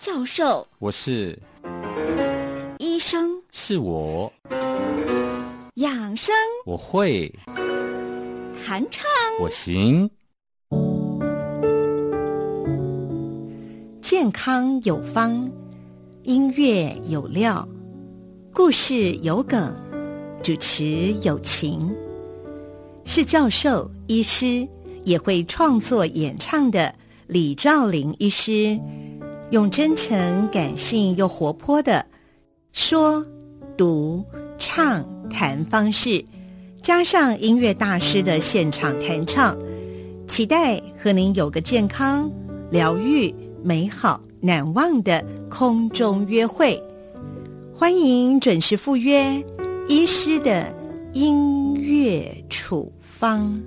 教授，我是。医生，是我，养生，我会。弹唱，我行。健康有方，音乐有料，故事有梗，主持有情，是教授、医师，也会创作演唱的李兆林医师，用真诚、感性又活泼的说、读、唱、谈方式，加上音乐大师的现场弹唱，期待和您有个健康、疗愈。美好难忘的空中约会，欢迎准时赴约医师的音乐处方。